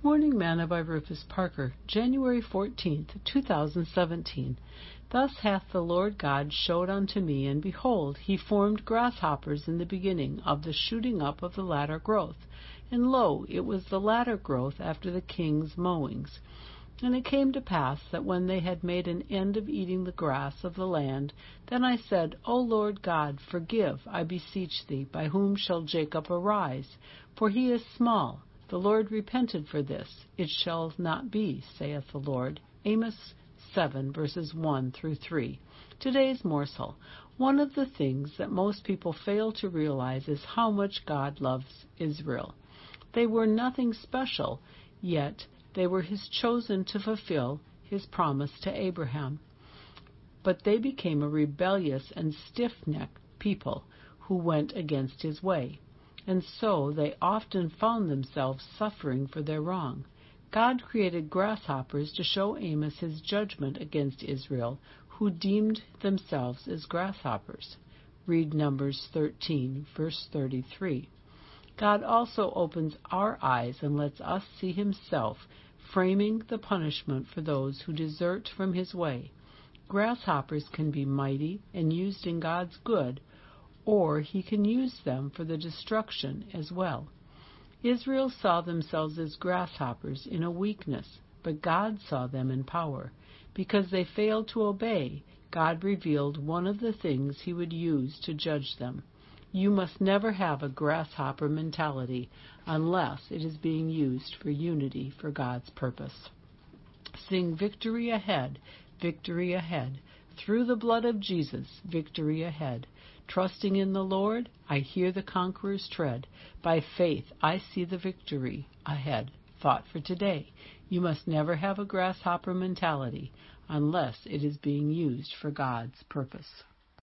Morning Manna by Rufus Parker, January 14th, 2017. Thus hath the Lord God showed unto me, and behold, he formed grasshoppers in the beginning of the shooting up of the latter growth. And lo, it was the latter growth after the king's mowings. And it came to pass that when they had made an end of eating the grass of the land, then I said, O Lord God, forgive, I beseech thee, by whom shall Jacob arise? For he is small the Lord repented for this. It shall not be, saith the Lord. Amos 7, verses 1 through 3. Today's morsel. One of the things that most people fail to realize is how much God loves Israel. They were nothing special, yet they were His chosen to fulfill His promise to Abraham. But they became a rebellious and stiff necked people who went against His way and so they often found themselves suffering for their wrong. God created grasshoppers to show Amos his judgment against Israel, who deemed themselves as grasshoppers. Read Numbers 13, verse 33. God also opens our eyes and lets us see Himself, framing the punishment for those who desert from His way. Grasshoppers can be mighty and used in God's good, or he can use them for the destruction as well. Israel saw themselves as grasshoppers in a weakness, but God saw them in power. Because they failed to obey, God revealed one of the things he would use to judge them. You must never have a grasshopper mentality unless it is being used for unity for God's purpose. Sing victory ahead, victory ahead. Through the blood of Jesus, victory ahead. Trusting in the Lord, I hear the conqueror's tread. By faith, I see the victory ahead. Thought for today. You must never have a grasshopper mentality unless it is being used for God's purpose.